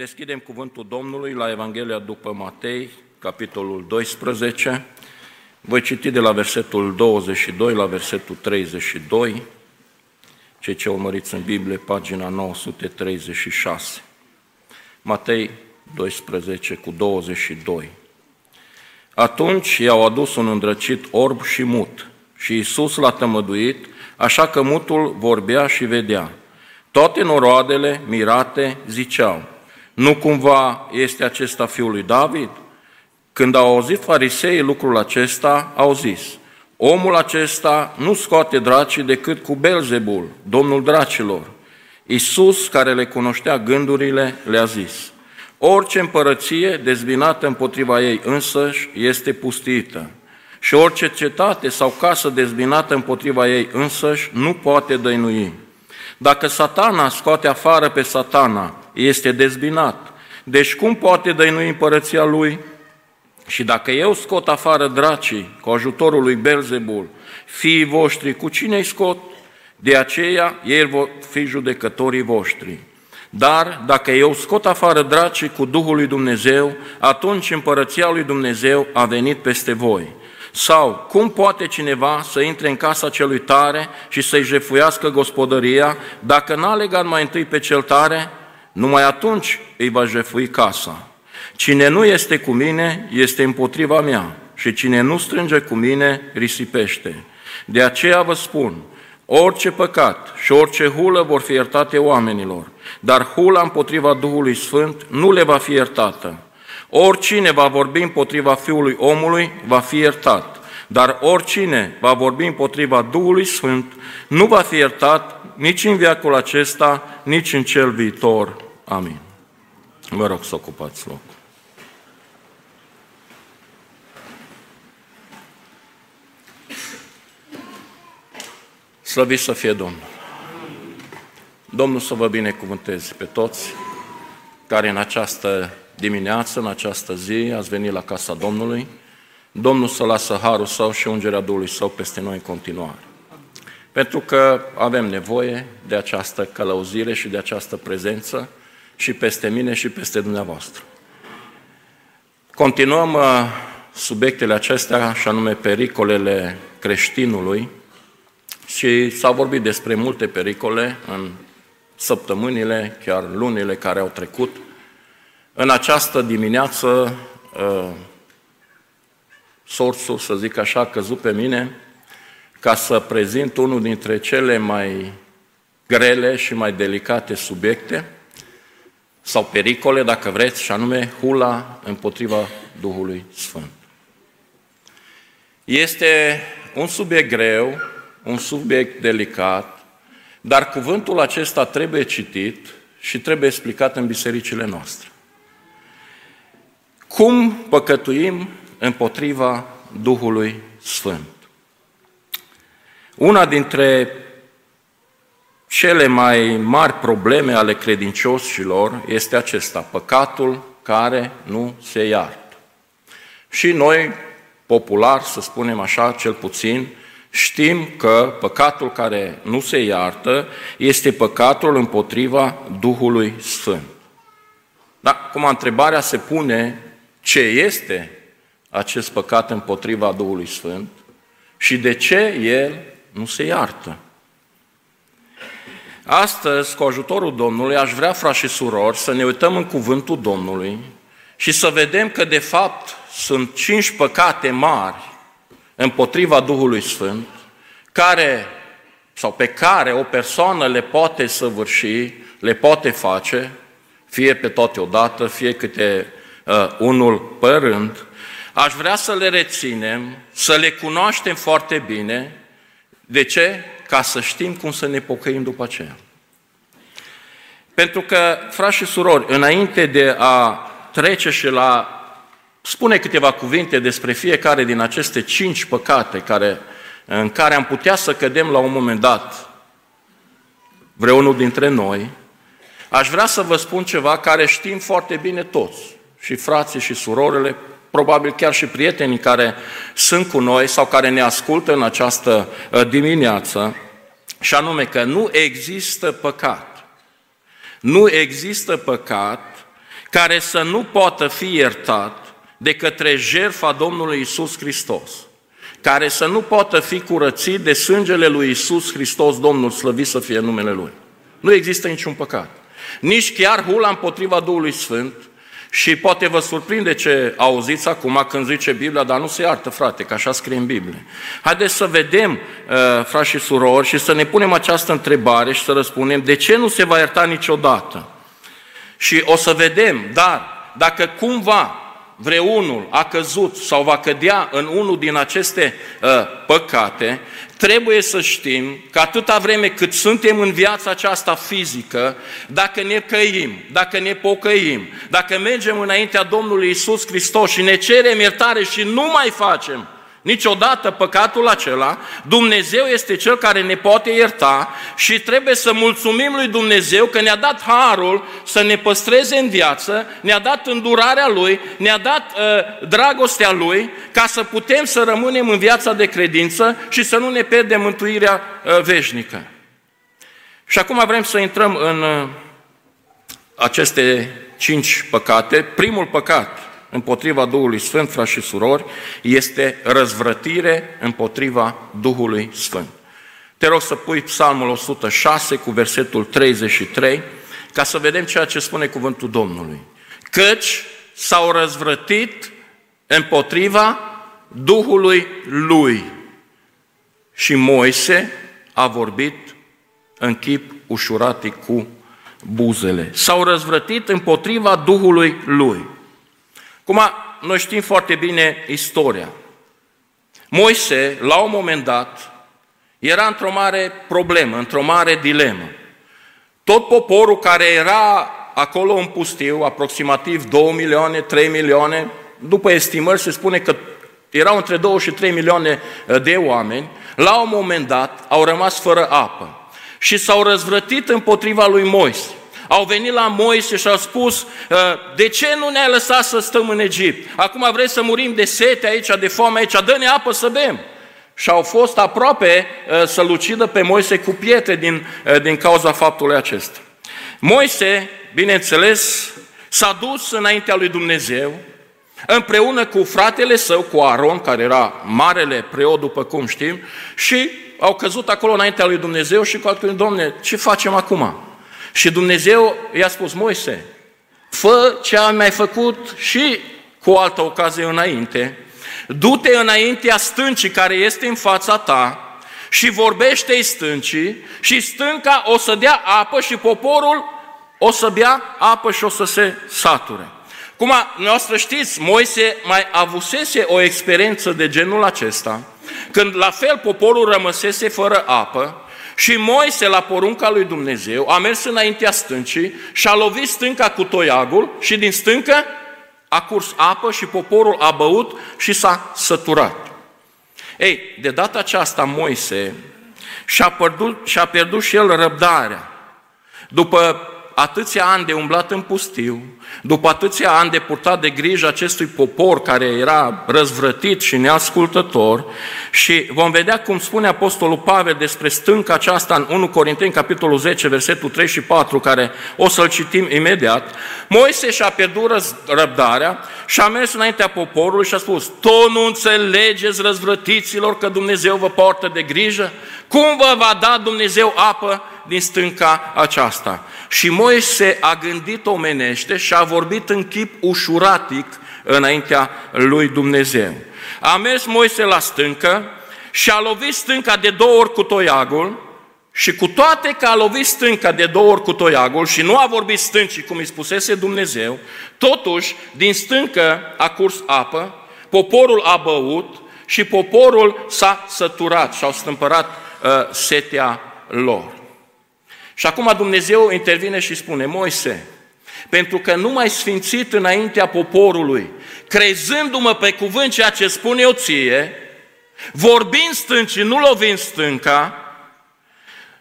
deschidem cuvântul Domnului la Evanghelia după Matei, capitolul 12. Voi citi de la versetul 22 la versetul 32, cei ce urmăriți în Biblie, pagina 936. Matei 12 cu 22. Atunci i-au adus un îndrăcit orb și mut și Iisus l-a tămăduit, așa că mutul vorbea și vedea. Toate noroadele, mirate, ziceau, nu cumva este acesta fiul lui David? Când au auzit fariseii lucrul acesta, au zis, omul acesta nu scoate dracii decât cu Belzebul, domnul dracilor. Iisus, care le cunoștea gândurile, le-a zis, orice împărăție dezbinată împotriva ei însăși este pustită și orice cetate sau casă dezbinată împotriva ei însăși nu poate dăinui. Dacă satana scoate afară pe satana, este dezbinat. Deci cum poate dăinui împărăția lui? Și dacă eu scot afară dracii cu ajutorul lui Belzebul, fiii voștri, cu cine îi scot? De aceea ei vor fi judecătorii voștri. Dar dacă eu scot afară dracii cu Duhul lui Dumnezeu, atunci împărăția lui Dumnezeu a venit peste voi. Sau, cum poate cineva să intre în casa celui tare și să-i jefuiască gospodăria dacă n-a legat mai întâi pe cel tare? Numai atunci îi va jefui casa. Cine nu este cu mine, este împotriva mea și cine nu strânge cu mine, risipește. De aceea vă spun, orice păcat și orice hulă vor fi iertate oamenilor, dar hula împotriva Duhului Sfânt nu le va fi iertată. Oricine va vorbi împotriva Fiului omului va fi iertat, dar oricine va vorbi împotriva Duhului Sfânt nu va fi iertat nici în viacul acesta, nici în cel viitor. Amin. Vă rog să ocupați loc. Slăvit să fie Domnul! Domnul să vă binecuvânteze pe toți care în această dimineață, în această zi, ați venit la casa Domnului. Domnul să lasă harul său și ungerea Duhului său peste noi în continuare. Pentru că avem nevoie de această călăuzire și de această prezență și peste mine și peste dumneavoastră. Continuăm uh, subiectele acestea, și anume pericolele creștinului, și s-a vorbit despre multe pericole în săptămânile, chiar lunile care au trecut. În această dimineață, uh, sorsul, să zic așa, a căzut pe mine ca să prezint unul dintre cele mai grele și mai delicate subiecte sau pericole, dacă vreți, și anume hula împotriva Duhului Sfânt. Este un subiect greu, un subiect delicat, dar cuvântul acesta trebuie citit și trebuie explicat în bisericile noastre. Cum păcătuim împotriva Duhului Sfânt? Una dintre cele mai mari probleme ale credincioșilor este acesta, păcatul care nu se iartă. Și noi, popular, să spunem așa, cel puțin, știm că păcatul care nu se iartă este păcatul împotriva Duhului Sfânt. Dar, cum întrebarea se pune, ce este acest păcat împotriva Duhului Sfânt și de ce el nu se iartă? Astăzi, cu ajutorul Domnului, aș vrea, frați și surori, să ne uităm în cuvântul Domnului și să vedem că, de fapt, sunt cinci păcate mari împotriva Duhului Sfânt, care, sau pe care o persoană le poate săvârși, le poate face, fie pe toate odată, fie câte uh, unul pe rând, aș vrea să le reținem, să le cunoaștem foarte bine. De ce? Ca să știm cum să ne pocăim după aceea. Pentru că, frați și surori, înainte de a trece și la spune câteva cuvinte despre fiecare din aceste cinci păcate care, în care am putea să cădem la un moment dat, vreunul dintre noi, aș vrea să vă spun ceva care știm foarte bine toți, și frații și surorile, probabil chiar și prietenii care sunt cu noi sau care ne ascultă în această uh, dimineață, și anume că nu există păcat. Nu există păcat care să nu poată fi iertat de către jertfa Domnului Isus Hristos, care să nu poată fi curățit de sângele lui Isus Hristos, Domnul slăvit să fie numele Lui. Nu există niciun păcat. Nici chiar hula împotriva Duhului Sfânt, și poate vă surprinde ce auziți acum când zice Biblia, dar nu se iartă, frate, că așa scrie în Biblie. Haideți să vedem, uh, frați și surori, și să ne punem această întrebare și să răspundem, de ce nu se va ierta niciodată? Și o să vedem, dar dacă cumva vreunul a căzut sau va cădea în unul din aceste uh, păcate, trebuie să știm că atâta vreme cât suntem în viața aceasta fizică, dacă ne căim, dacă ne pocăim, dacă mergem înaintea Domnului Isus Hristos și ne cerem iertare și nu mai facem niciodată păcatul acela, Dumnezeu este Cel care ne poate ierta și trebuie să mulțumim lui Dumnezeu că ne-a dat harul să ne păstreze în viață, ne-a dat îndurarea Lui, ne-a dat uh, dragostea Lui, ca să putem să rămânem în viața de credință și să nu ne pierdem mântuirea uh, veșnică. Și acum vrem să intrăm în uh, aceste cinci păcate. Primul păcat împotriva Duhului Sfânt, frați și surori, este răzvrătire împotriva Duhului Sfânt. Te rog să pui psalmul 106 cu versetul 33, ca să vedem ceea ce spune cuvântul Domnului. Căci s-au răzvrătit împotriva Duhului Lui. Și Moise a vorbit în chip ușuratic cu buzele. S-au răzvrătit împotriva Duhului Lui. Acum, noi știm foarte bine istoria. Moise, la un moment dat, era într-o mare problemă, într-o mare dilemă. Tot poporul care era acolo în pustiu, aproximativ 2 milioane, 3 milioane, după estimări se spune că erau între 2 și 3 milioane de oameni, la un moment dat au rămas fără apă și s-au răzvrătit împotriva lui Moise au venit la Moise și au spus, ă, de ce nu ne-ai lăsat să stăm în Egipt? Acum vrei să murim de sete aici, de foame aici, dă-ne apă să bem. Și au fost aproape ă, să-l ucidă pe Moise cu pietre din, ă, din cauza faptului acesta. Moise, bineînțeles, s-a dus înaintea lui Dumnezeu, împreună cu fratele său, cu Aron, care era marele preot, după cum știm, și au căzut acolo înaintea lui Dumnezeu și cu altul, Domne, ce facem acum? Și Dumnezeu i-a spus, Moise, fă ce am mai făcut și cu o altă ocazie înainte, du-te înaintea stâncii care este în fața ta și vorbește-i stâncii și stânca o să dea apă și poporul o să bea apă și o să se sature. Cum noastră știți, Moise mai avusese o experiență de genul acesta, când la fel poporul rămăsese fără apă și Moise, la porunca lui Dumnezeu, a mers înaintea stâncii și a lovit stânca cu toiagul și din stâncă a curs apă și poporul a băut și s-a săturat. Ei, de data aceasta Moise și-a pierdut, și-a pierdut și el răbdarea. După atâția ani de umblat în pustiu, după atâția ani de purtat de grijă acestui popor care era răzvrătit și neascultător și vom vedea cum spune Apostolul Pavel despre stânca aceasta în 1 Corinteni, capitolul 10, versetul 3 și 4, care o să-l citim imediat, Moise și-a pierdut răbdarea și a mers înaintea poporului și a spus, Tu nu înțelegeți răzvrătiților că Dumnezeu vă poartă de grijă? Cum vă va da Dumnezeu apă din stânca aceasta? Și Moise a gândit omenește și a vorbit în chip ușuratic înaintea lui Dumnezeu. A mers Moise la stâncă și a lovit stânca de două ori cu toiagul și cu toate că a lovit stânca de două ori cu toiagul și nu a vorbit stâncii cum îi spusese Dumnezeu, totuși din stâncă a curs apă, poporul a băut și poporul s-a săturat și au stâmpărat uh, setea lor. Și acum Dumnezeu intervine și spune, Moise, pentru că nu mai sfințit înaintea poporului, crezându-mă pe cuvânt ceea ce spun eu ție, vorbind stâncii, nu lovind stânca,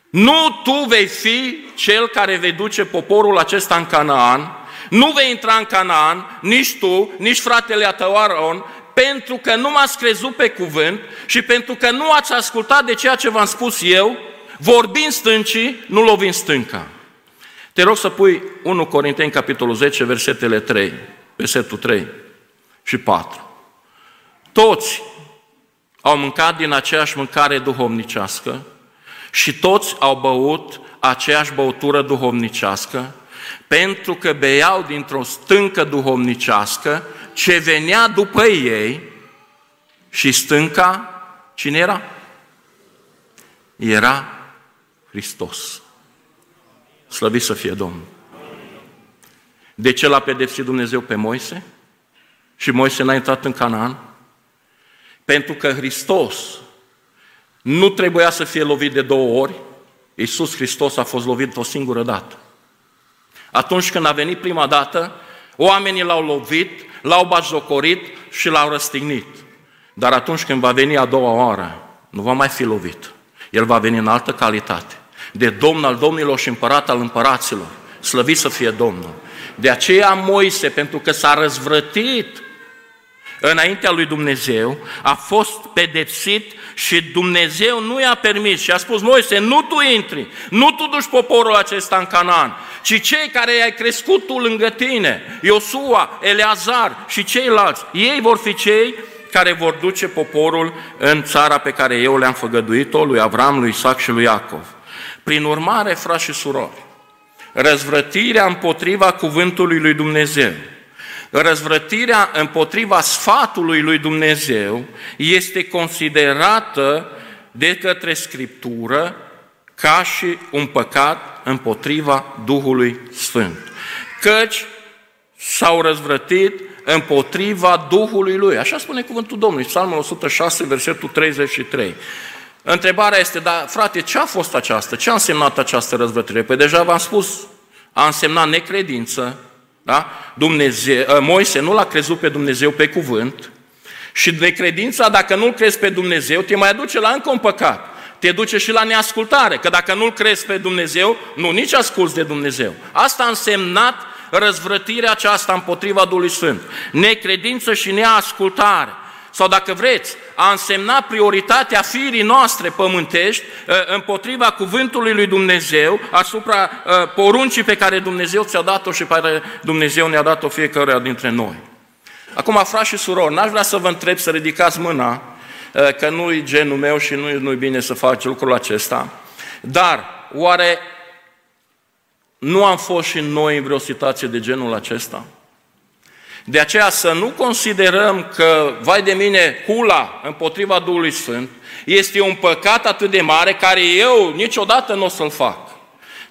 nu tu vei fi cel care vei duce poporul acesta în Canaan, nu vei intra în Canaan, nici tu, nici fratele tău Aron, pentru că nu m-ați crezut pe cuvânt și pentru că nu ați ascultat de ceea ce v-am spus eu, vorbind stâncii, nu lovim stânca. Te rog să pui 1 Corinteni, capitolul 10, versetele 3, versetul 3 și 4. Toți au mâncat din aceeași mâncare duhovnicească și toți au băut aceeași băutură duhovnicească, pentru că beau dintr-o stâncă duhovnicească ce venea după ei și stânca, cine era? Era Hristos. Slăvit să fie Domnul. De ce l-a pedepsit Dumnezeu pe Moise? Și Moise n-a intrat în Canaan? Pentru că Hristos nu trebuia să fie lovit de două ori, Iisus Hristos a fost lovit o singură dată. Atunci când a venit prima dată, oamenii l-au lovit, l-au bajocorit și l-au răstignit. Dar atunci când va veni a doua oară, nu va mai fi lovit. El va veni în altă calitate. De Domn al Domnilor și Împărat al Împăraților. Slăvit să fie Domnul. De aceea Moise, pentru că s-a răzvrătit înaintea lui Dumnezeu, a fost pedepsit și Dumnezeu nu i-a permis și a spus, Moise, nu tu intri, nu tu duci poporul acesta în Canaan, ci cei care i-ai crescut tu lângă tine, Iosua, Eleazar și ceilalți, ei vor fi cei care vor duce poporul în țara pe care eu le-am făgăduit-o, lui Avram, lui Isaac și lui Iacov. Prin urmare, frați și surori, răzvrătirea împotriva cuvântului lui Dumnezeu, răzvrătirea împotriva sfatului lui Dumnezeu este considerată de către Scriptură ca și un păcat împotriva Duhului Sfânt. Căci s-au răzvrătit împotriva Duhului Lui. Așa spune cuvântul Domnului, Psalmul 106, versetul 33. Întrebarea este, dar frate, ce a fost aceasta? Ce a însemnat această răzvrătire? Păi deja v-am spus, a însemnat necredință, da? Dumnezeu, ă, Moise nu l-a crezut pe Dumnezeu pe cuvânt și necredința, dacă nu-L crezi pe Dumnezeu, te mai aduce la încă un păcat. Te duce și la neascultare, că dacă nu-L crezi pe Dumnezeu, nu nici asculți de Dumnezeu. Asta a însemnat răzvrătirea aceasta împotriva Duhului Sfânt. Necredință și neascultare. Sau dacă vreți, a însemnat prioritatea firii noastre pământești ă, împotriva cuvântului lui Dumnezeu, asupra ă, poruncii pe care Dumnezeu ți-a dat-o și pe care Dumnezeu ne-a dat-o fiecare dintre noi. Acum, frați și surori, n-aș vrea să vă întreb să ridicați mâna, ă, că nu-i genul meu și nu-i, nu bine să faci lucrul acesta, dar oare nu am fost și noi în vreo situație de genul acesta? De aceea să nu considerăm că, vai de mine, hula împotriva Duhului Sfânt este un păcat atât de mare care eu niciodată nu o să-l fac.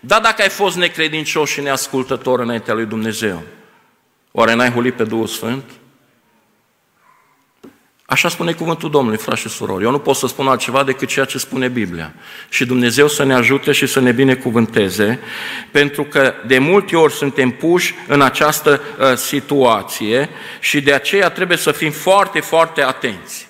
Dar dacă ai fost necredincios și neascultător înaintea lui Dumnezeu, oare n-ai hulit pe Duhul Sfânt? Așa spune cuvântul Domnului, frați și surori. Eu nu pot să spun altceva decât ceea ce spune Biblia. Și Dumnezeu să ne ajute și să ne binecuvânteze, pentru că de multe ori suntem puși în această uh, situație și de aceea trebuie să fim foarte, foarte atenți.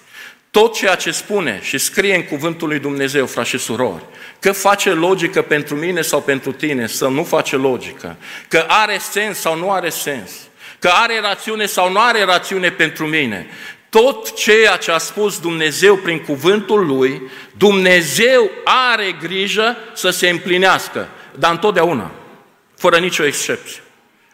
Tot ceea ce spune și scrie în cuvântul lui Dumnezeu, frați și surori, că face logică pentru mine sau pentru tine, să nu face logică, că are sens sau nu are sens, că are rațiune sau nu are rațiune pentru mine, tot ceea ce a spus Dumnezeu prin cuvântul Lui, Dumnezeu are grijă să se împlinească, dar întotdeauna, fără nicio excepție.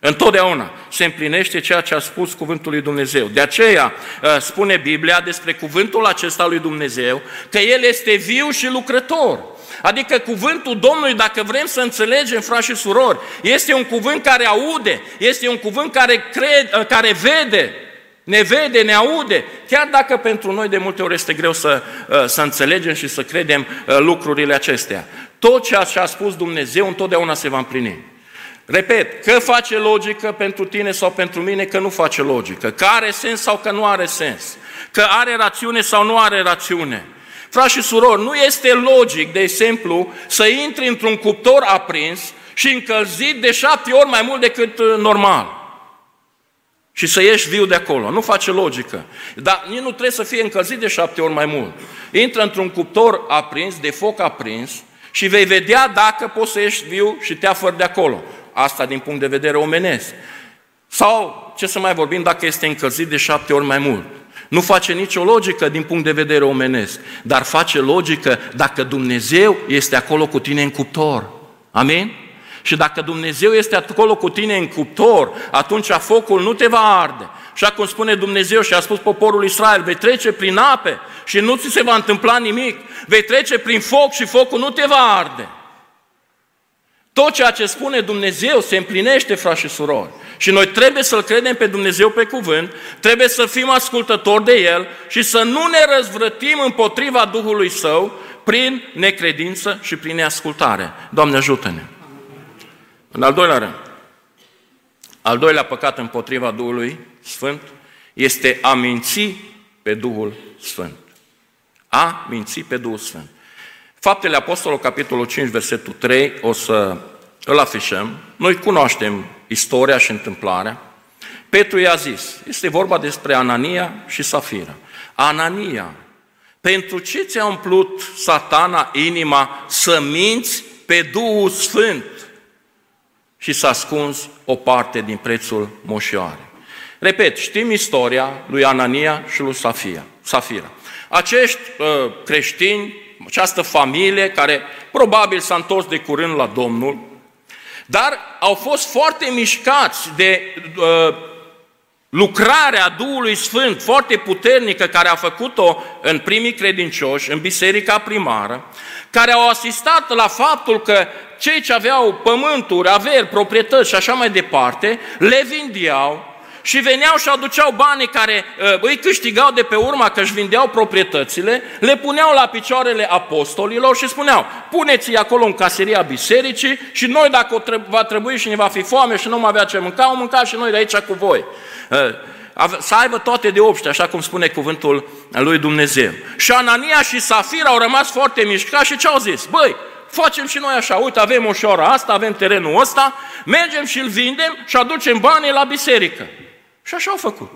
Întotdeauna se împlinește ceea ce a spus cuvântul lui Dumnezeu. De aceea ă, spune Biblia despre cuvântul acesta lui Dumnezeu că El este viu și lucrător. Adică cuvântul Domnului, dacă vrem să înțelegem, frați și surori, este un cuvânt care aude, este un cuvânt care, crede, ă, care vede, ne vede, ne aude, chiar dacă pentru noi de multe ori este greu să, uh, să înțelegem și să credem uh, lucrurile acestea. Tot ceea ce a spus Dumnezeu întotdeauna se va împlini. Repet, că face logică pentru tine sau pentru mine, că nu face logică, că are sens sau că nu are sens, că are rațiune sau nu are rațiune. Frați și surori, nu este logic, de exemplu, să intri într-un cuptor aprins și încălzit de șapte ori mai mult decât uh, normal și să ieși viu de acolo. Nu face logică. Dar nici nu trebuie să fie încălzit de șapte ori mai mult. Intră într-un cuptor aprins, de foc aprins, și vei vedea dacă poți să ieși viu și te afări de acolo. Asta din punct de vedere omenesc. Sau, ce să mai vorbim, dacă este încălzit de șapte ori mai mult. Nu face nicio logică din punct de vedere omenesc, dar face logică dacă Dumnezeu este acolo cu tine în cuptor. Amin? Și dacă Dumnezeu este acolo cu tine în cuptor, atunci focul nu te va arde. Și cum spune Dumnezeu și a spus poporul Israel, vei trece prin ape și nu ți se va întâmpla nimic. Vei trece prin foc și focul nu te va arde. Tot ceea ce spune Dumnezeu se împlinește, frați și surori. Și noi trebuie să-L credem pe Dumnezeu pe cuvânt, trebuie să fim ascultători de El și să nu ne răzvrătim împotriva Duhului Său prin necredință și prin neascultare. Doamne ajută-ne! În al doilea rând, al doilea păcat împotriva Duhului Sfânt este a minți pe Duhul Sfânt. A minți pe Duhul Sfânt. Faptele Apostolului, capitolul 5, versetul 3, o să îl afișăm. Noi cunoaștem istoria și întâmplarea. Petru i-a zis, este vorba despre Anania și Safira. Anania, pentru ce ți-a umplut satana inima să minți pe Duhul Sfânt și să ascunzi o parte din prețul moșioare? Repet, știm istoria lui Anania și lui Safia, Safira. Acești uh, creștini, această familie care probabil s-a întors de curând la Domnul, dar au fost foarte mișcați de uh, lucrarea Duhului Sfânt foarte puternică care a făcut-o în primii credincioși, în biserica primară, care au asistat la faptul că cei ce aveau pământuri, averi, proprietăți și așa mai departe, le vindeau, și veneau și aduceau banii care uh, îi câștigau de pe urma că își vindeau proprietățile, le puneau la picioarele apostolilor și spuneau, puneți-i acolo în caseria bisericii și noi dacă va trebui și ne va fi foame și nu mai avea ce mânca, o mânca și noi de aici cu voi. Uh, să aibă toate de obște, așa cum spune cuvântul lui Dumnezeu. Și Anania și Safira au rămas foarte mișcați și ce au zis? Băi, facem și noi așa, uite, avem ușoara asta, avem terenul ăsta, mergem și îl vindem și aducem banii la biserică. Și așa au făcut.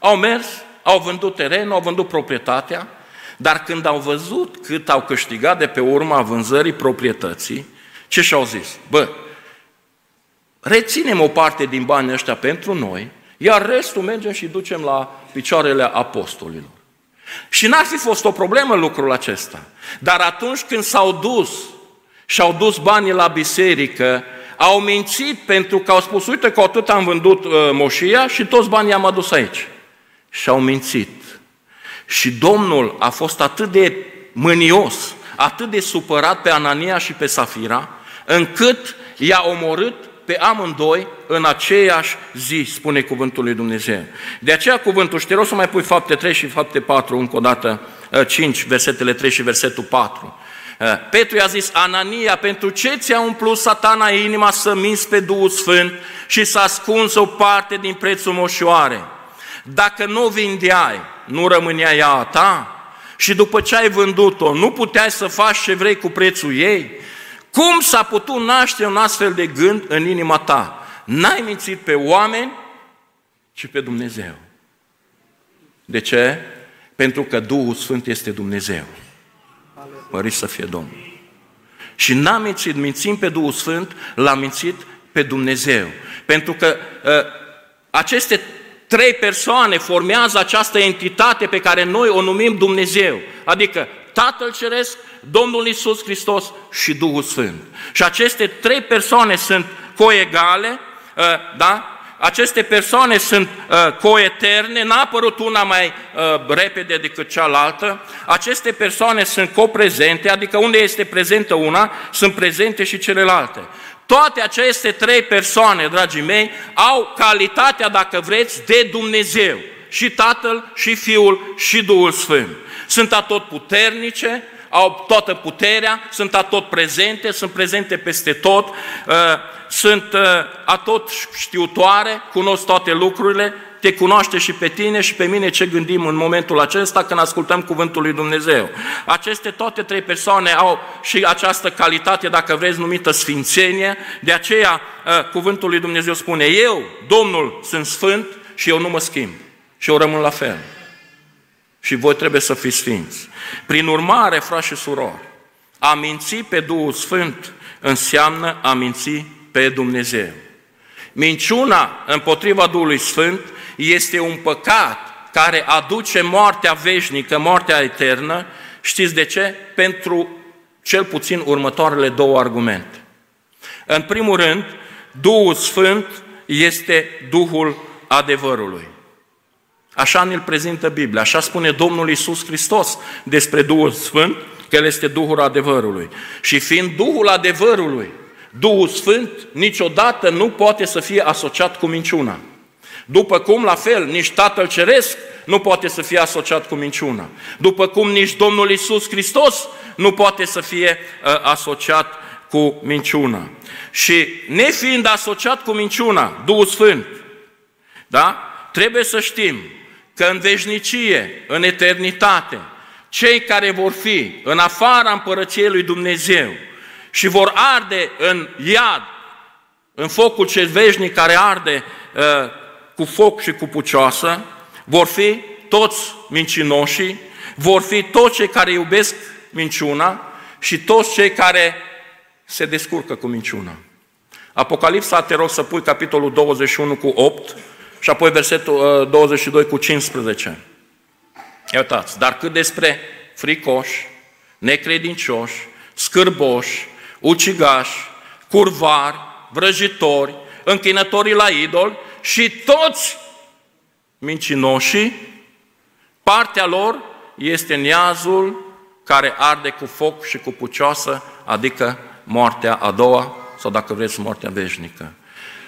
Au mers, au vândut terenul, au vândut proprietatea, dar când au văzut cât au câștigat de pe urma vânzării proprietății, ce și-au zis? Bă, reținem o parte din banii ăștia pentru noi, iar restul mergem și ducem la picioarele apostolilor. Și n-ar fi fost o problemă lucrul acesta. Dar atunci când s-au dus și au dus banii la biserică, au mințit pentru că au spus, uite că atât am vândut uh, moșia și toți banii am adus aici. Și au mințit. Și Domnul a fost atât de mânios, atât de supărat pe Anania și pe Safira, încât i-a omorât pe amândoi în aceeași zi, spune cuvântul lui Dumnezeu. De aceea cuvântul, și te rog să mai pui fapte 3 și fapte 4, încă o dată, 5, uh, versetele 3 și versetul 4. Eh, Petru i-a zis, Anania, pentru ce ți-a umplut satana inima să minți pe Duhul Sfânt și să ascunzi o parte din prețul moșoare? Dacă nu vindeai, nu rămânea ea a ta? Și după ce ai vândut-o, nu puteai să faci ce vrei cu prețul ei? Cum s-a putut naște un astfel de gând în inima ta? N-ai mințit pe oameni, ci pe Dumnezeu. De ce? Pentru că Duhul Sfânt este Dumnezeu. Mărit să fie Domnul. Și n-a mințit, mințim pe Duhul Sfânt, l-a mințit pe Dumnezeu. Pentru că uh, aceste trei persoane formează această entitate pe care noi o numim Dumnezeu. Adică Tatăl Ceresc, Domnul Isus Hristos și Duhul Sfânt. Și aceste trei persoane sunt coegale, uh, da? aceste persoane sunt uh, coeterne, n-a apărut una mai uh, repede decât cealaltă, aceste persoane sunt coprezente, adică unde este prezentă una, sunt prezente și celelalte. Toate aceste trei persoane, dragii mei, au calitatea, dacă vreți, de Dumnezeu. Și Tatăl, și Fiul, și Duhul Sfânt. Sunt atot puternice, au toată puterea, sunt atot prezente, sunt prezente peste tot, uh, sunt uh, atot știutoare, cunosc toate lucrurile, te cunoaște și pe tine și pe mine ce gândim în momentul acesta când ascultăm Cuvântul lui Dumnezeu. Aceste toate trei persoane au și această calitate, dacă vreți, numită sfințenie, de aceea uh, Cuvântul lui Dumnezeu spune, eu, Domnul, sunt sfânt și eu nu mă schimb și eu rămân la fel. Și voi trebuie să fiți sfinți. Prin urmare, frați și surori, a minți pe Duhul Sfânt înseamnă a minți pe Dumnezeu. Minciuna împotriva Duhului Sfânt este un păcat care aduce moartea veșnică, moartea eternă. Știți de ce? Pentru cel puțin următoarele două argumente. În primul rând, Duhul Sfânt este Duhul adevărului. Așa ne-l prezintă Biblia, așa spune Domnul Isus Hristos despre Duhul Sfânt, că El este Duhul adevărului. Și fiind Duhul adevărului, Duhul Sfânt niciodată nu poate să fie asociat cu minciuna. După cum, la fel, nici Tatăl Ceresc nu poate să fie asociat cu minciuna. După cum nici Domnul Isus Hristos nu poate să fie uh, asociat cu minciuna. Și nefiind asociat cu minciuna, Duhul Sfânt, da? trebuie să știm că în veșnicie, în eternitate, cei care vor fi în afara împărăției lui Dumnezeu și vor arde în iad, în focul cel veșnic care arde uh, cu foc și cu pucioasă, vor fi toți mincinoșii, vor fi toți cei care iubesc minciuna și toți cei care se descurcă cu minciuna. Apocalipsa, te rog să pui capitolul 21 cu 8 și apoi versetul 22 uh, cu 15. Ia uitați, dar cât despre fricoși, necredincioși, scârboși, ucigași, curvari, vrăjitori, închinătorii la idol și toți mincinoșii, partea lor este neazul care arde cu foc și cu pucioasă, adică moartea a doua, sau dacă vreți, moartea veșnică.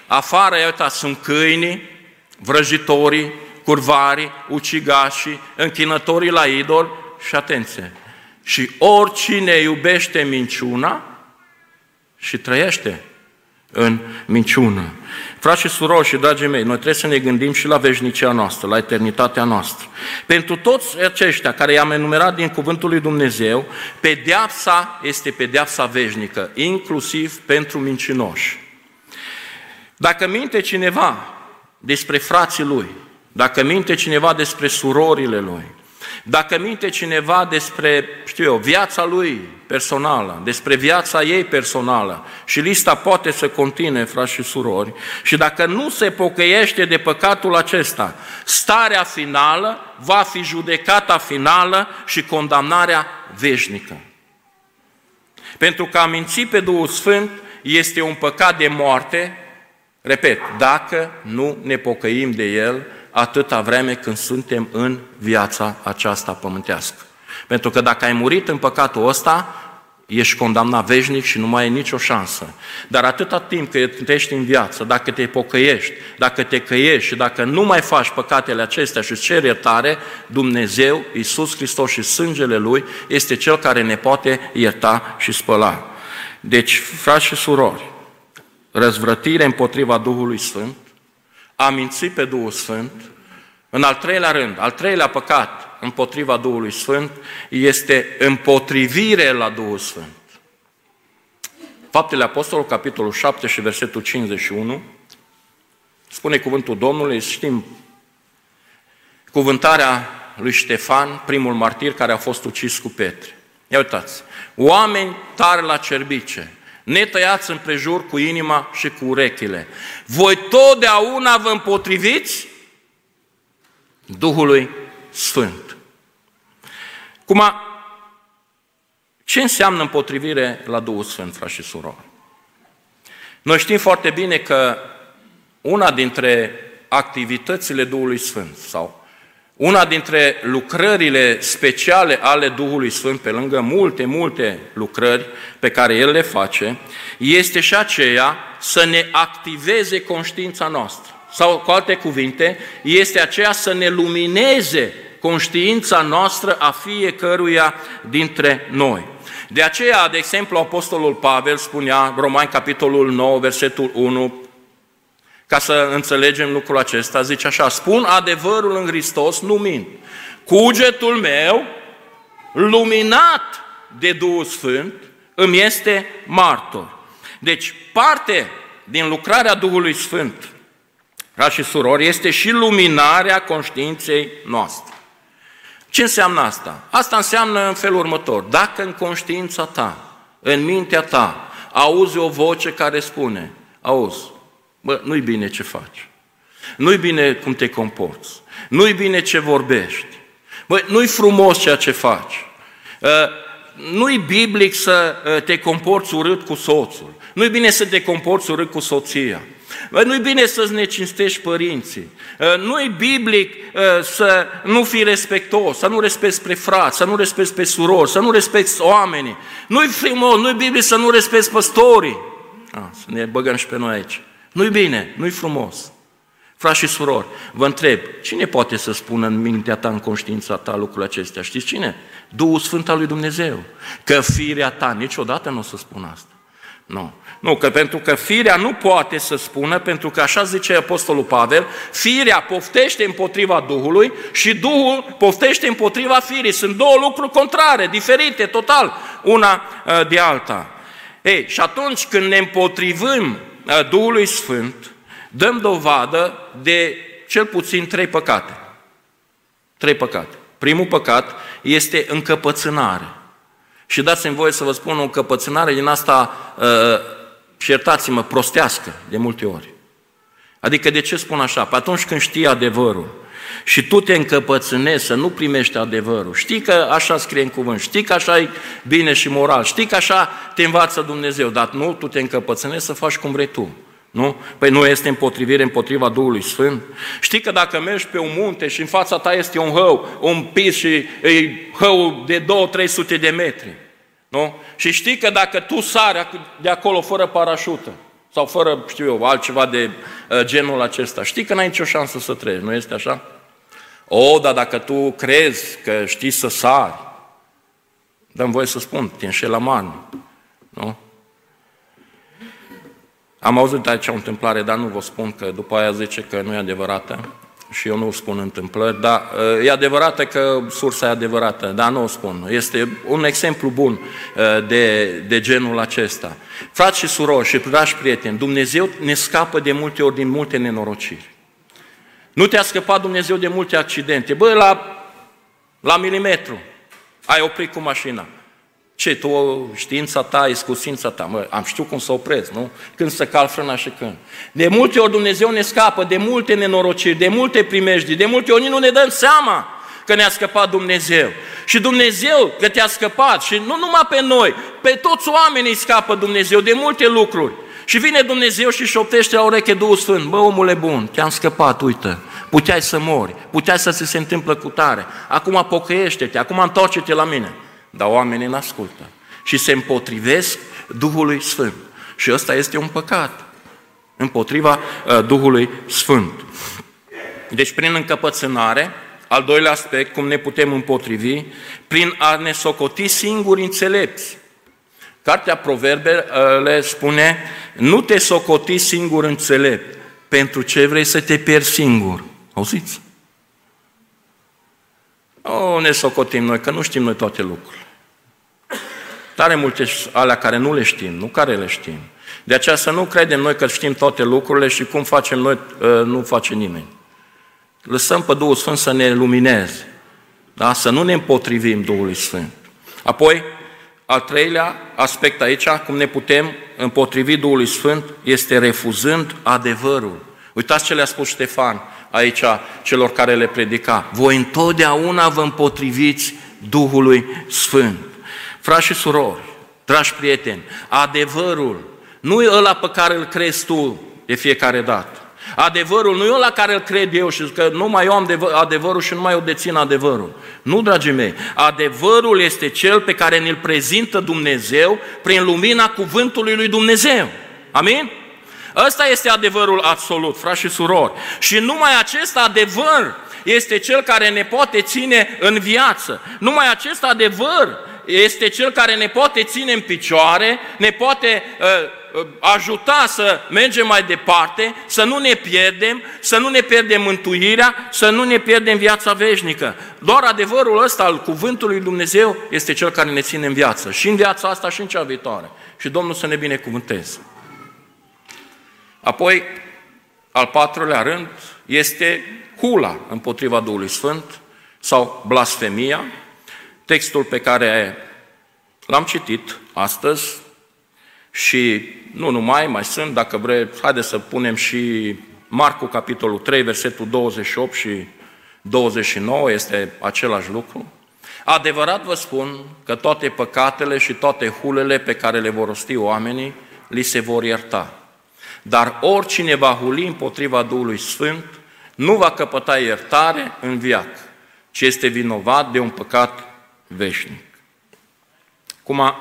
Afară, iată, sunt câinii, vrăjitorii, curvarii, ucigașii, închinătorii la idol și atenție. Și oricine iubește minciuna și trăiește în minciună. Frați și surori și dragii mei, noi trebuie să ne gândim și la veșnicia noastră, la eternitatea noastră. Pentru toți aceștia care i-am enumerat din Cuvântul lui Dumnezeu, pedeapsa este pedeapsa veșnică, inclusiv pentru mincinoși. Dacă minte cineva despre frații lui, dacă minte cineva despre surorile lui, dacă minte cineva despre, știu eu, viața lui personală, despre viața ei personală, și lista poate să continue, frați și surori, și dacă nu se pocăiește de păcatul acesta, starea finală va fi judecata finală și condamnarea veșnică. Pentru că a minți pe Duhul Sfânt este un păcat de moarte, repet, dacă nu ne pocăim de el atâta vreme când suntem în viața aceasta pământească. Pentru că dacă ai murit în păcatul ăsta, ești condamnat veșnic și nu mai ai nicio șansă. Dar atâta timp cât ești în viață, dacă te pocăiești, dacă te căiești și dacă nu mai faci păcatele acestea și îți ceri iertare, Dumnezeu, Iisus Hristos și sângele Lui este Cel care ne poate ierta și spăla. Deci, frați și surori, răzvrătire împotriva Duhului Sfânt, a mințit pe Duhul Sfânt, în al treilea rând, al treilea păcat împotriva Duhului Sfânt este împotrivire la Duhul Sfânt. Faptele Apostolului, capitolul 7 și versetul 51, spune cuvântul Domnului, știm cuvântarea lui Ștefan, primul martir care a fost ucis cu Petre. Ia uitați, oameni tari la cerbice, netăiați împrejur cu inima și cu urechile. Voi totdeauna vă împotriviți Duhului Sfânt. Cum a, ce înseamnă împotrivire la Duhul Sfânt, frați și surori? Noi știm foarte bine că una dintre activitățile Duhului Sfânt sau una dintre lucrările speciale ale Duhului Sfânt, pe lângă multe, multe lucrări pe care El le face, este și aceea să ne activeze conștiința noastră. Sau, cu alte cuvinte, este aceea să ne lumineze conștiința noastră a fiecăruia dintre noi. De aceea, de exemplu, Apostolul Pavel spunea, Romani, capitolul 9, versetul 1, ca să înțelegem lucrul acesta, zice așa, spun adevărul în Hristos, nu mint. Cugetul meu, luminat de Duhul Sfânt, îmi este martor. Deci, parte din lucrarea Duhului Sfânt, ca și surori, este și luminarea conștiinței noastre. Ce înseamnă asta? Asta înseamnă în felul următor. Dacă în conștiința ta, în mintea ta, auzi o voce care spune, auzi, Bă, nu-i bine ce faci. Nu-i bine cum te comporți. Nu-i bine ce vorbești. Bă, nu-i frumos ceea ce faci. Ă, nu-i biblic să uh, te comporți urât cu soțul. Nu-i bine să te comporți urât cu soția. Nu-i bine să-ți necinstești părinții. Nu-i biblic să nu fii respectos, să nu respecti pe frați, să nu respecti pe surori, să nu respecti oamenii. Nu-i frumos, nu-i biblic să nu respecti păstorii. A, să ne băgăm și pe noi aici. Nu-i bine, nu-i frumos. Frați și surori, vă întreb, cine poate să spună în mintea ta, în conștiința ta lucrurile acestea? Știți cine? Duhul Sfânt al lui Dumnezeu. Că firea ta niciodată nu o să spună asta. Nu. Nu, că pentru că firea nu poate să spună, pentru că așa zice Apostolul Pavel, firea poftește împotriva Duhului și Duhul poftește împotriva firii. Sunt două lucruri contrare, diferite, total, una uh, de alta. Ei, și atunci când ne împotrivim uh, Duhului Sfânt, dăm dovadă de cel puțin trei păcate. Trei păcate. Primul păcat este încăpățânare. Și dați-mi voie să vă spun o încăpățânare din asta, uh, și iertați-mă, prostească de multe ori. Adică de ce spun așa? Pe atunci când știi adevărul și tu te încăpățânezi să nu primești adevărul, știi că așa scrie în cuvânt, știi că așa e bine și moral, știi că așa te învață Dumnezeu, dar nu, tu te încăpățânezi să faci cum vrei tu. Nu? Păi nu este împotrivire împotriva Duhului Sfânt? Știi că dacă mergi pe un munte și în fața ta este un hău, un pis și e hău de 2-300 de metri, nu? Și știi că dacă tu sari de acolo fără parașută sau fără, știu eu, altceva de uh, genul acesta, știi că n-ai nicio șansă să treci, nu este așa? O, dar dacă tu crezi că știi să sari, dăm voie să spun, te înșeli la mani, nu? Am auzit aici o întâmplare, dar nu vă spun că după aia zice că nu e adevărată și eu nu spun întâmplări, dar uh, e adevărată că sursa e adevărată, dar nu o spun. Este un exemplu bun uh, de, de genul acesta. Frați și surori și dragi prieteni, Dumnezeu ne scapă de multe ori din multe nenorociri. Nu te-a scăpat Dumnezeu de multe accidente. Bă, la, la milimetru ai oprit cu mașina. Ce, tu, știința ta, iscusința ta, mă, am știut cum să opresc, nu? Când să cal frâna și când. De multe ori Dumnezeu ne scapă de multe nenorociri, de multe primejdii, de multe ori nu ne dăm seama că ne-a scăpat Dumnezeu. Și Dumnezeu că te-a scăpat și nu numai pe noi, pe toți oamenii scapă Dumnezeu de multe lucruri. Și vine Dumnezeu și șoptește la ureche Duhul Sfânt. Bă, omule bun, te-am scăpat, uite, puteai să mori, puteai să ți se întâmplă cu tare. Acum pocăiește-te, acum întoarce-te la mine. Dar oamenii nu ascultă și se împotrivesc Duhului Sfânt. Și ăsta este un păcat împotriva uh, Duhului Sfânt. Deci prin încăpățânare, al doilea aspect, cum ne putem împotrivi, prin a ne socoti singuri înțelepți. Cartea Proverbe uh, le spune, nu te socoti singur înțelept, pentru ce vrei să te pierzi singur. Auziți? Nu ne socotim noi, că nu știm noi toate lucrurile. Tare multe alea care nu le știm, nu care le știm. De aceea să nu credem noi că știm toate lucrurile și cum facem noi, ă, nu face nimeni. Lăsăm pe Duhul Sfânt să ne lumineze. Da? Să nu ne împotrivim Duhului Sfânt. Apoi, al treilea aspect aici, cum ne putem împotrivi Duhului Sfânt, este refuzând adevărul. Uitați ce le-a spus Ștefan aici celor care le predica. Voi întotdeauna vă împotriviți Duhului Sfânt. Frați și surori, dragi prieteni, adevărul nu e ăla pe care îl crezi tu de fiecare dată. Adevărul nu e ăla care îl cred eu și că nu mai eu am adevărul și nu mai eu dețin adevărul. Nu, dragii mei, adevărul este cel pe care ne-l prezintă Dumnezeu prin lumina cuvântului lui Dumnezeu. Amin? Ăsta este adevărul absolut, frați și surori. Și numai acest adevăr este cel care ne poate ține în viață. Numai acest adevăr este cel care ne poate ține în picioare, ne poate uh, uh, ajuta să mergem mai departe, să nu ne pierdem, să nu ne pierdem mântuirea, să nu ne pierdem viața veșnică. Doar adevărul ăsta al cuvântului lui Dumnezeu este cel care ne ține în viață, și în viața asta și în cea viitoare. Și Domnul să ne binecuvânteze. Apoi, al patrulea rând, este hula împotriva Duhului Sfânt sau blasfemia, textul pe care l-am citit astăzi și nu numai, mai sunt, dacă vreți, haideți să punem și Marcu, capitolul 3, versetul 28 și 29, este același lucru. Adevărat vă spun că toate păcatele și toate hulele pe care le vor rosti oamenii, li se vor ierta. Dar oricine va huli împotriva Duhului Sfânt, nu va căpăta iertare în viac, ci este vinovat de un păcat veșnic. Cum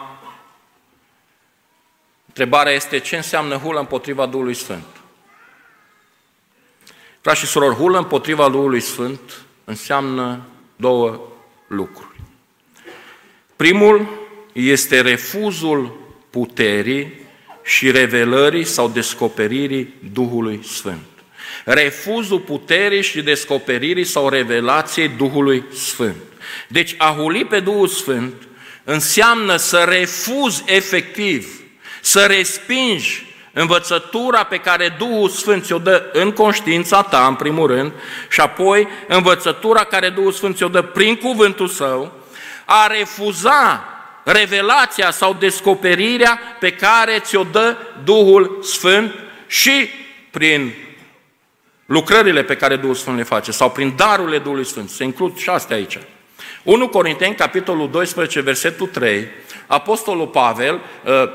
Întrebarea este ce înseamnă hulă împotriva Duhului Sfânt. Frați și surori, hulă împotriva Duhului Sfânt înseamnă două lucruri. Primul este refuzul puterii și revelării sau descoperirii Duhului Sfânt. Refuzul puterii și descoperirii sau revelației Duhului Sfânt. Deci a huli pe Duhul Sfânt înseamnă să refuzi efectiv, să respingi învățătura pe care Duhul Sfânt ți-o dă în conștiința ta, în primul rând, și apoi învățătura care Duhul Sfânt ți-o dă prin cuvântul său, a refuza revelația sau descoperirea pe care ți-o dă Duhul Sfânt și prin lucrările pe care Duhul Sfânt le face sau prin darurile Duhului Sfânt. Se includ și astea aici. 1 Corinteni, capitolul 12, versetul 3, Apostolul Pavel, ă,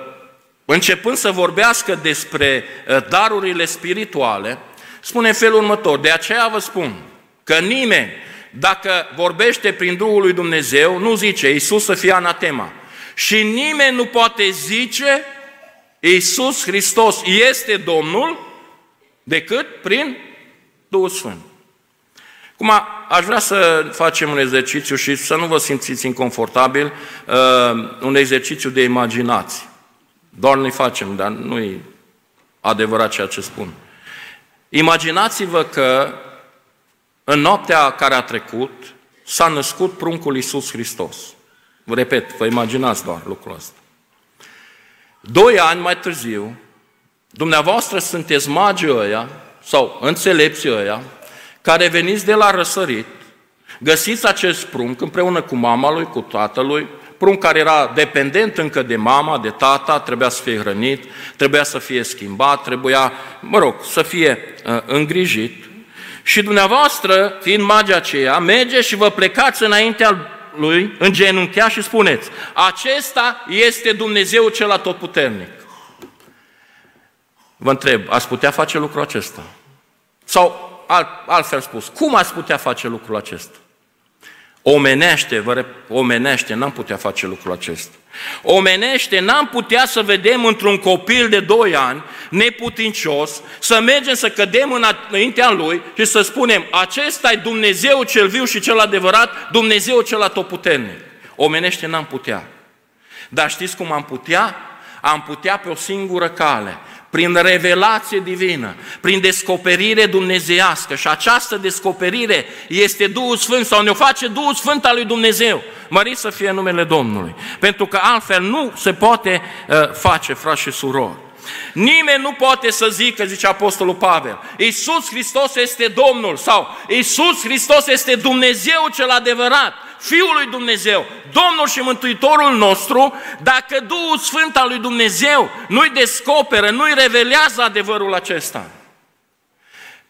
începând să vorbească despre ă, darurile spirituale, spune în felul următor, de aceea vă spun că nimeni, dacă vorbește prin Duhul lui Dumnezeu, nu zice Iisus să fie anatema. Și nimeni nu poate zice Iisus Hristos este Domnul decât prin Duhul Sfânt. Acum, aș vrea să facem un exercițiu și să nu vă simțiți inconfortabil, uh, un exercițiu de imaginație. Doar ne facem, dar nu e adevărat ceea ce spun. Imaginați-vă că în noaptea care a trecut s-a născut pruncul Iisus Hristos. Vă repet, vă imaginați doar lucrul ăsta. Doi ani mai târziu, dumneavoastră sunteți magii ăia, sau înțelepții ăia, care veniți de la răsărit, găsiți acest prunc împreună cu mama lui, cu tatălui, prunc care era dependent încă de mama, de tata, trebuia să fie hrănit, trebuia să fie schimbat, trebuia, mă rog, să fie uh, îngrijit. Și dumneavoastră, fiind magia aceea, merge și vă plecați înaintea lui, în genunchea și spuneți, acesta este Dumnezeu cel atotputernic. Vă întreb, ați putea face lucrul acesta? Sau, alt, altfel spus, cum ați putea face lucrul acesta? Omenește, vă rep, omenește, n-am putea face lucrul acesta. Omenește, n-am putea să vedem într-un copil de 2 ani, neputincios, să mergem să cădem înaintea lui și să spunem, acesta e Dumnezeu cel viu și cel adevărat, Dumnezeu cel atotputernic. Omenește, n-am putea. Dar știți cum am putea? Am putea pe o singură cale, prin revelație divină, prin descoperire dumnezeiască. Și această descoperire este Duhul Sfânt sau ne-o face Duhul Sfânt al lui Dumnezeu. Mărit să fie numele Domnului. Pentru că altfel nu se poate uh, face, frați și surori. Nimeni nu poate să zică, zice Apostolul Pavel, Iisus Hristos este Domnul sau Iisus Hristos este Dumnezeu cel adevărat, Fiul lui Dumnezeu, Domnul și Mântuitorul nostru, dacă Duhul Sfânt al lui Dumnezeu nu-i descoperă, nu-i revelează adevărul acesta.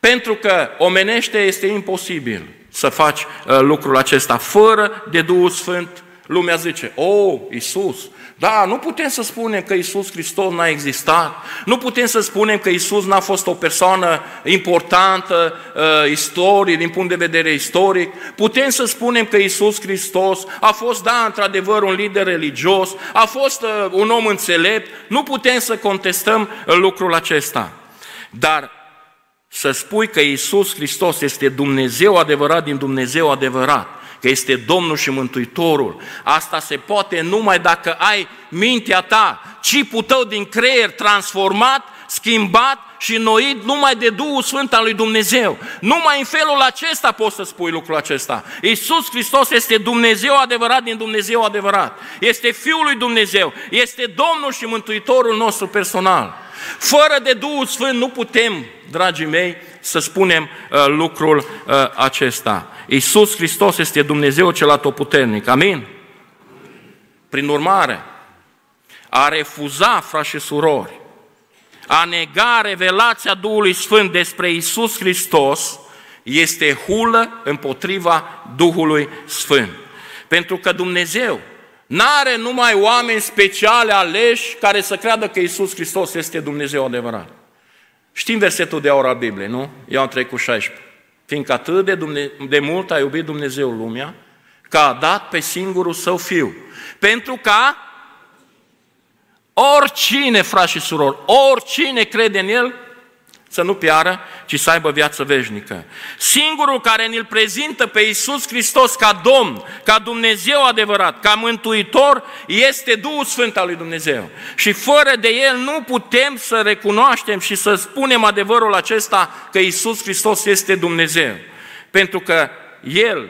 Pentru că omenește este imposibil să faci uh, lucrul acesta fără de Duhul Sfânt. Lumea zice, o, oh, Iisus, da, nu putem să spunem că Isus Hristos n-a existat, nu putem să spunem că Isus n-a fost o persoană importantă, uh, istorie, din punct de vedere istoric, putem să spunem că Isus Hristos a fost, da, într-adevăr, un lider religios, a fost uh, un om înțelept, nu putem să contestăm uh, lucrul acesta. Dar să spui că Isus Hristos este Dumnezeu adevărat din Dumnezeu adevărat, că este Domnul și Mântuitorul. Asta se poate numai dacă ai mintea ta, cipul tău din creier transformat, schimbat și noit numai de Duhul Sfânt al lui Dumnezeu. Numai în felul acesta poți să spui lucrul acesta. Iisus Hristos este Dumnezeu adevărat din Dumnezeu adevărat. Este Fiul lui Dumnezeu. Este Domnul și Mântuitorul nostru personal. Fără de Duhul Sfânt nu putem, dragii mei, să spunem uh, lucrul uh, acesta. Iisus Hristos este Dumnezeu cel atotputernic. Amin? Prin urmare, a refuza, frați și surori, a nega revelația Duhului Sfânt despre Iisus Hristos este hulă împotriva Duhului Sfânt. Pentru că Dumnezeu n-are numai oameni speciale aleși care să creadă că Isus Hristos este Dumnezeu adevărat. Știm versetul de aur al Bibliei, nu? Ioan 3 cu 16. Fiindcă atât de, Dumne- de mult a iubit Dumnezeu lumea, că a dat pe singurul său fiu. Pentru ca oricine, frați și surori, oricine crede în El, să nu piară, ci să aibă viață veșnică. Singurul care ne-l prezintă pe Iisus Hristos ca Domn, ca Dumnezeu adevărat, ca Mântuitor, este Duhul Sfânt al lui Dumnezeu. Și fără de El nu putem să recunoaștem și să spunem adevărul acesta că Iisus Hristos este Dumnezeu. Pentru că El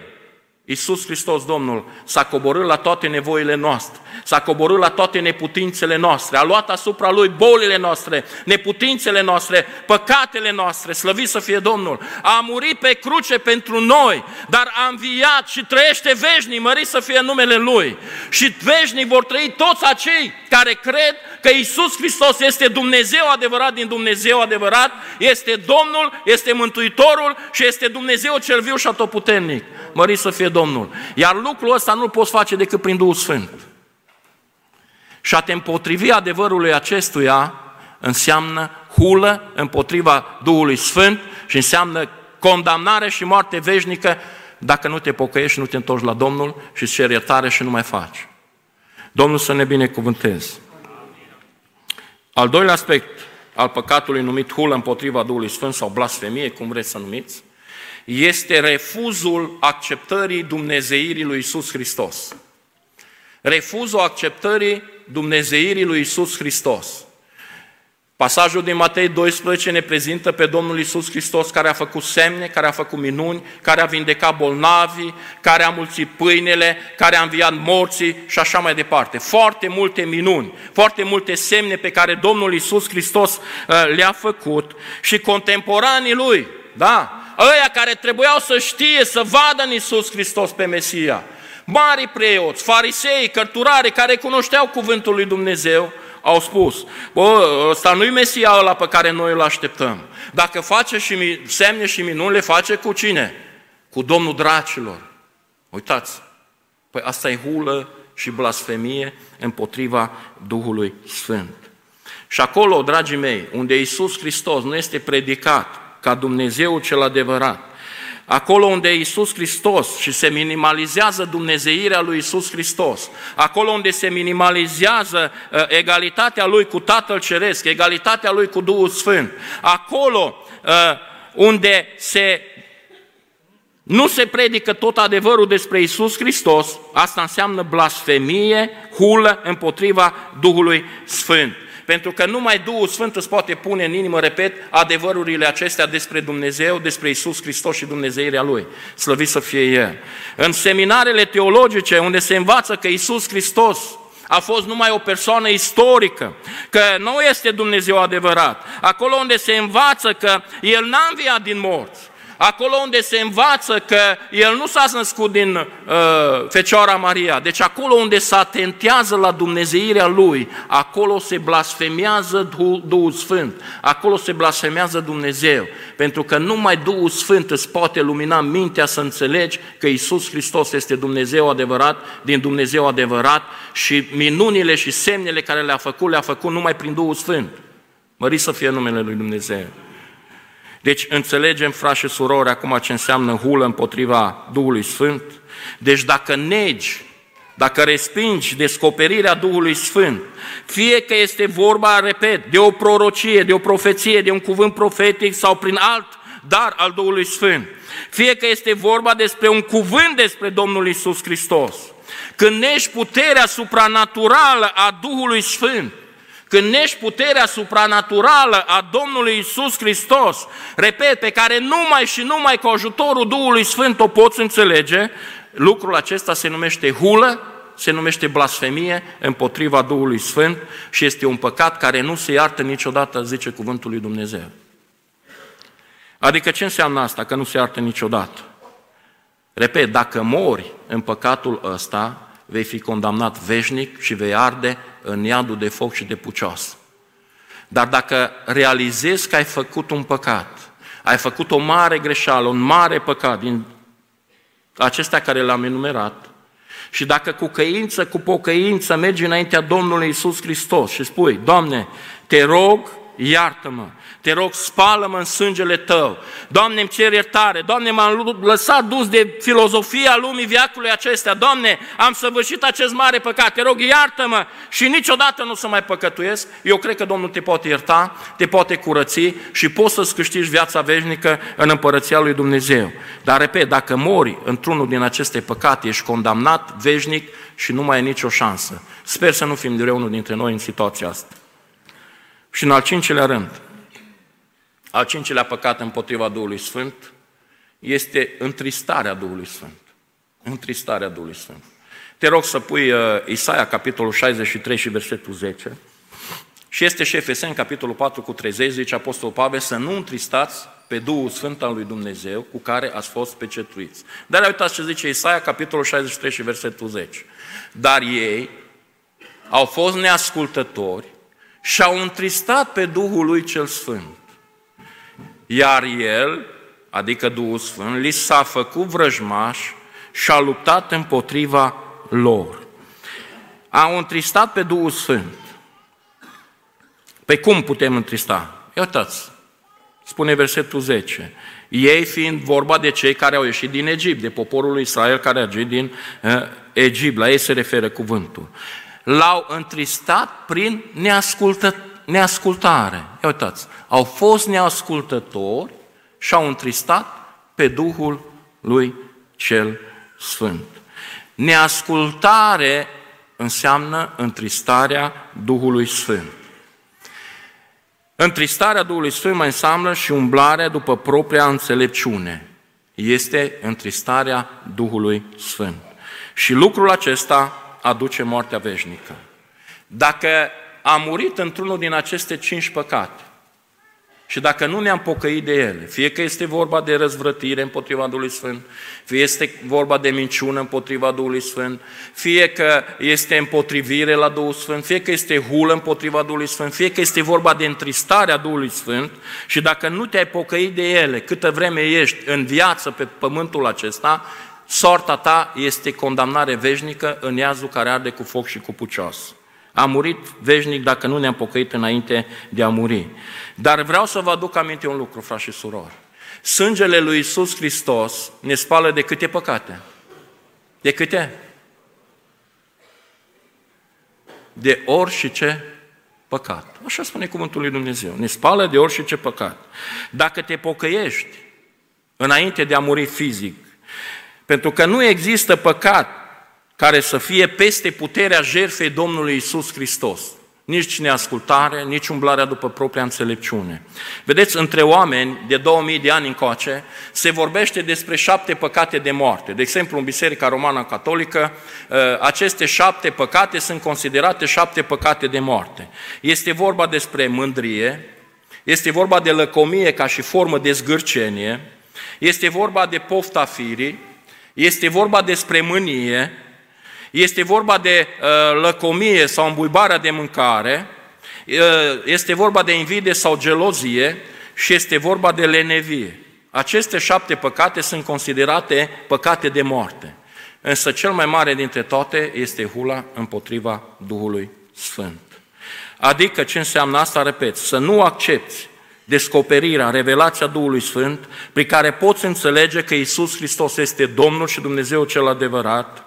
Iisus Hristos, Domnul, s-a coborât la toate nevoile noastre, s-a coborât la toate neputințele noastre, a luat asupra Lui bolile noastre, neputințele noastre, păcatele noastre, slăvit să fie Domnul. A murit pe cruce pentru noi, dar a înviat și trăiește veșnic, mărit să fie numele Lui. Și veșnic vor trăi toți acei care cred că Iisus Hristos este Dumnezeu adevărat din Dumnezeu adevărat, este Domnul, este Mântuitorul și este Dumnezeu cel viu și atotputernic. Mărit să fie Domnul. Iar lucrul ăsta nu-l poți face decât prin Duhul Sfânt. Și a te împotrivi adevărului acestuia înseamnă hulă împotriva Duhului Sfânt și înseamnă condamnare și moarte veșnică dacă nu te pocăiești și nu te întorci la Domnul și îți ceri iertare și nu mai faci. Domnul să ne binecuvânteze. Al doilea aspect al păcatului numit hulă împotriva Duhului Sfânt sau blasfemie, cum vreți să numiți, este refuzul acceptării dumnezeirii lui Isus Hristos. Refuzul acceptării dumnezeirii lui Isus Hristos. Pasajul din Matei 12 ne prezintă pe Domnul Isus Hristos care a făcut semne, care a făcut minuni, care a vindecat bolnavii, care a mulțit pâinele, care a înviat morții și așa mai departe. Foarte multe minuni, foarte multe semne pe care Domnul Isus Hristos uh, le-a făcut și contemporanii lui, da, ăia care trebuiau să știe, să vadă în Isus Hristos pe Mesia, mari preoți, farisei, cărturare care cunoșteau cuvântul lui Dumnezeu, au spus, bă, ăsta nu-i Mesia ăla pe care noi îl așteptăm. Dacă face și semne și minuni, le face cu cine? Cu Domnul dracilor. Uitați, păi asta e hulă și blasfemie împotriva Duhului Sfânt. Și acolo, dragii mei, unde Iisus Hristos nu este predicat ca Dumnezeu cel adevărat, acolo unde Iisus Hristos și se minimalizează dumnezeirea lui Iisus Hristos, acolo unde se minimalizează uh, egalitatea lui cu Tatăl Ceresc, egalitatea lui cu Duhul Sfânt, acolo uh, unde se nu se predică tot adevărul despre Isus Hristos, asta înseamnă blasfemie, hulă împotriva Duhului Sfânt. Pentru că numai Duhul Sfânt îți poate pune în inimă, repet, adevărurile acestea despre Dumnezeu, despre Isus Hristos și Dumnezeirea Lui. Slăvit să fie El. În seminarele teologice, unde se învață că Isus Hristos a fost numai o persoană istorică, că nu este Dumnezeu adevărat. Acolo unde se învață că El n-a înviat din morți, acolo unde se învață că el nu s-a născut din uh, Fecioara Maria, deci acolo unde se atentează la dumnezeirea lui, acolo se blasfemează Duhul, Duhul Sfânt, acolo se blasfemează Dumnezeu, pentru că numai Duhul Sfânt îți poate lumina mintea să înțelegi că Isus Hristos este Dumnezeu adevărat, din Dumnezeu adevărat și minunile și semnele care le-a făcut, le-a făcut numai prin Duhul Sfânt. Mări să fie numele Lui Dumnezeu. Deci înțelegem, frați și surori, acum ce înseamnă hulă împotriva Duhului Sfânt. Deci dacă negi, dacă respingi descoperirea Duhului Sfânt, fie că este vorba, repet, de o prorocie, de o profeție, de un cuvânt profetic sau prin alt dar al Duhului Sfânt, fie că este vorba despre un cuvânt despre Domnul Isus Hristos, când negi puterea supranaturală a Duhului Sfânt, când nești puterea supranaturală a Domnului Isus Hristos, repet, pe care numai și numai cu ajutorul Duhului Sfânt o poți înțelege, lucrul acesta se numește hulă, se numește blasfemie împotriva Duhului Sfânt și este un păcat care nu se iartă niciodată, zice cuvântul lui Dumnezeu. Adică ce înseamnă asta, că nu se iartă niciodată? Repet, dacă mori în păcatul ăsta, vei fi condamnat veșnic și vei arde în iadul de foc și de pucios. Dar dacă realizezi că ai făcut un păcat, ai făcut o mare greșeală, un mare păcat din acestea care le-am enumerat, Și dacă cu căință, cu pocăință mergi înaintea Domnului Isus Hristos și spui, Doamne, te rog, iartă-mă, te rog, spală-mă în sângele Tău. Doamne, îmi cer iertare. Doamne, m-am lăsat dus de filozofia lumii viacului acestea. Doamne, am săvârșit acest mare păcat. Te rog, iartă-mă și niciodată nu să mai păcătuiesc. Eu cred că Domnul te poate ierta, te poate curăți și poți să-ți câștigi viața veșnică în împărăția lui Dumnezeu. Dar, repet, dacă mori într-unul din aceste păcate, ești condamnat veșnic și nu mai ai nicio șansă. Sper să nu fim de unul dintre noi în situația asta. Și în al cincilea rând, al cincilea păcat împotriva Duhului Sfânt este întristarea Duhului Sfânt. Întristarea Duhului Sfânt. Te rog să pui uh, Isaia, capitolul 63 și versetul 10. Și este și Efeseni, capitolul 4 cu 30, zice Apostolul Pavel, să nu întristați pe Duhul Sfânt al lui Dumnezeu cu care ați fost pecetuiți. Dar uitați ce zice Isaia, capitolul 63 și versetul 10. Dar ei au fost neascultători și au întristat pe Duhul lui cel Sfânt iar el, adică Duhul Sfânt, li s-a făcut vrăjmaș și a luptat împotriva lor. Au întristat pe Duhul Sfânt. Pe cum putem întrista? Ia uitați, spune versetul 10. Ei fiind vorba de cei care au ieșit din Egipt, de poporul lui Israel care a ieșit din uh, Egipt, la ei se referă cuvântul. L-au întristat prin neascultători neascultare. Ia uitați, au fost neascultători și au întristat pe Duhul lui cel Sfânt. Neascultare înseamnă întristarea Duhului Sfânt. Întristarea Duhului Sfânt mai înseamnă și umblarea după propria înțelepciune. Este întristarea Duhului Sfânt. Și lucrul acesta aduce moartea veșnică. Dacă a murit într-unul din aceste cinci păcate. Și dacă nu ne-am pocăit de ele, fie că este vorba de răzvrătire împotriva Duhului Sfânt, fie este vorba de minciună împotriva Duhului Sfânt, fie că este împotrivire la Duhul Sfânt, fie că este hulă împotriva Duhului Sfânt, fie că este vorba de întristarea Duhului Sfânt și dacă nu te-ai pocăit de ele, câtă vreme ești în viață pe pământul acesta, sorta ta este condamnare veșnică în iazul care arde cu foc și cu pucioasă. A murit veșnic dacă nu ne-am pocăit înainte de a muri. Dar vreau să vă aduc aminte un lucru, frați și surori. Sângele lui Isus Hristos ne spală de câte păcate? De câte? De ori și ce păcat. Așa spune cuvântul lui Dumnezeu. Ne spală de ori și ce păcat. Dacă te pocăiești înainte de a muri fizic, pentru că nu există păcat care să fie peste puterea jertfei Domnului Isus Hristos. Nici neascultare, nici umblarea după propria înțelepciune. Vedeți, între oameni de 2000 de ani încoace se vorbește despre șapte păcate de moarte. De exemplu, în Biserica Romană Catolică, ă, aceste șapte păcate sunt considerate șapte păcate de moarte. Este vorba despre mândrie, este vorba de lăcomie ca și formă de zgârcenie, este vorba de pofta firii, este vorba despre mânie, este vorba de uh, lăcomie sau îmbuibarea de mâncare, uh, este vorba de invidie sau gelozie și este vorba de lenevie. Aceste șapte păcate sunt considerate păcate de moarte. Însă cel mai mare dintre toate este hula împotriva Duhului Sfânt. Adică ce înseamnă asta, repet, să nu accepti descoperirea, revelația Duhului Sfânt, prin care poți înțelege că Isus Hristos este Domnul și Dumnezeu cel adevărat,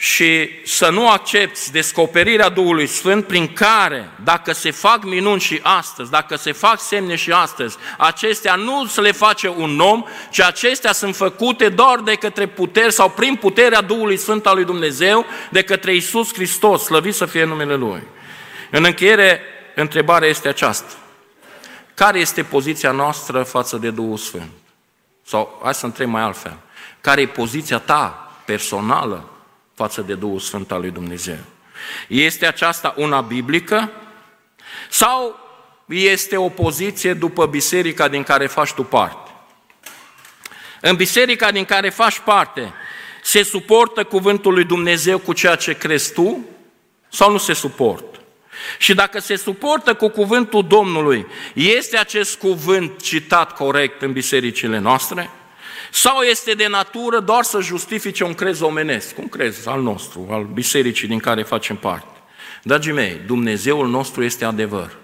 și să nu accepti descoperirea Duhului Sfânt prin care, dacă se fac minuni și astăzi, dacă se fac semne și astăzi, acestea nu se le face un om, ci acestea sunt făcute doar de către puteri sau prin puterea Duhului Sfânt al lui Dumnezeu, de către Isus Hristos, slăvit să fie numele Lui. În încheiere, întrebarea este aceasta. Care este poziția noastră față de Duhul Sfânt? Sau, hai să întreb mai altfel. Care e poziția ta personală față de Duhul Sfânt al lui Dumnezeu. Este aceasta una biblică sau este o poziție după biserica din care faci tu parte? În biserica din care faci parte, se suportă cuvântul lui Dumnezeu cu ceea ce crezi tu sau nu se suportă? Și dacă se suportă cu cuvântul Domnului, este acest cuvânt citat corect în bisericile noastre? Sau este de natură doar să justifice un crez omenesc, un crez al nostru, al bisericii din care facem parte. Dragii mei, Dumnezeul nostru este adevăr.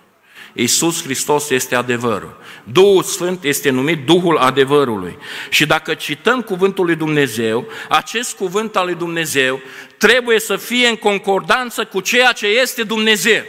Iisus Hristos este adevărul. Duhul Sfânt este numit Duhul adevărului. Și dacă cităm cuvântul lui Dumnezeu, acest cuvânt al lui Dumnezeu trebuie să fie în concordanță cu ceea ce este Dumnezeu.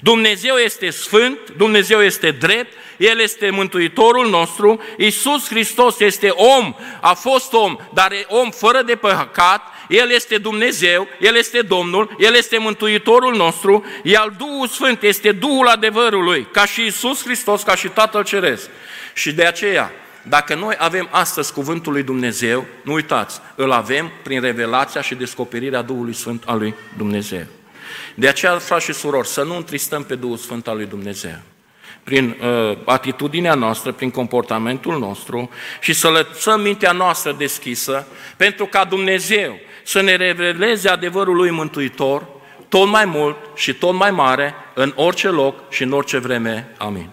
Dumnezeu este sfânt, Dumnezeu este drept, El este Mântuitorul nostru, Iisus Hristos este om, a fost om, dar e om fără de păcat, El este Dumnezeu, El este Domnul, El este Mântuitorul nostru, iar Duhul Sfânt este Duhul adevărului, ca și Iisus Hristos, ca și Tatăl Ceresc. Și de aceea, dacă noi avem astăzi Cuvântul lui Dumnezeu, nu uitați, îl avem prin revelația și descoperirea Duhului Sfânt al lui Dumnezeu. De aceea, frați și surori, să nu întristăm pe Duhul Sfânt al lui Dumnezeu prin uh, atitudinea noastră, prin comportamentul nostru și să lăsăm mintea noastră deschisă pentru ca Dumnezeu să ne reveleze adevărul lui mântuitor tot mai mult și tot mai mare în orice loc și în orice vreme. Amin.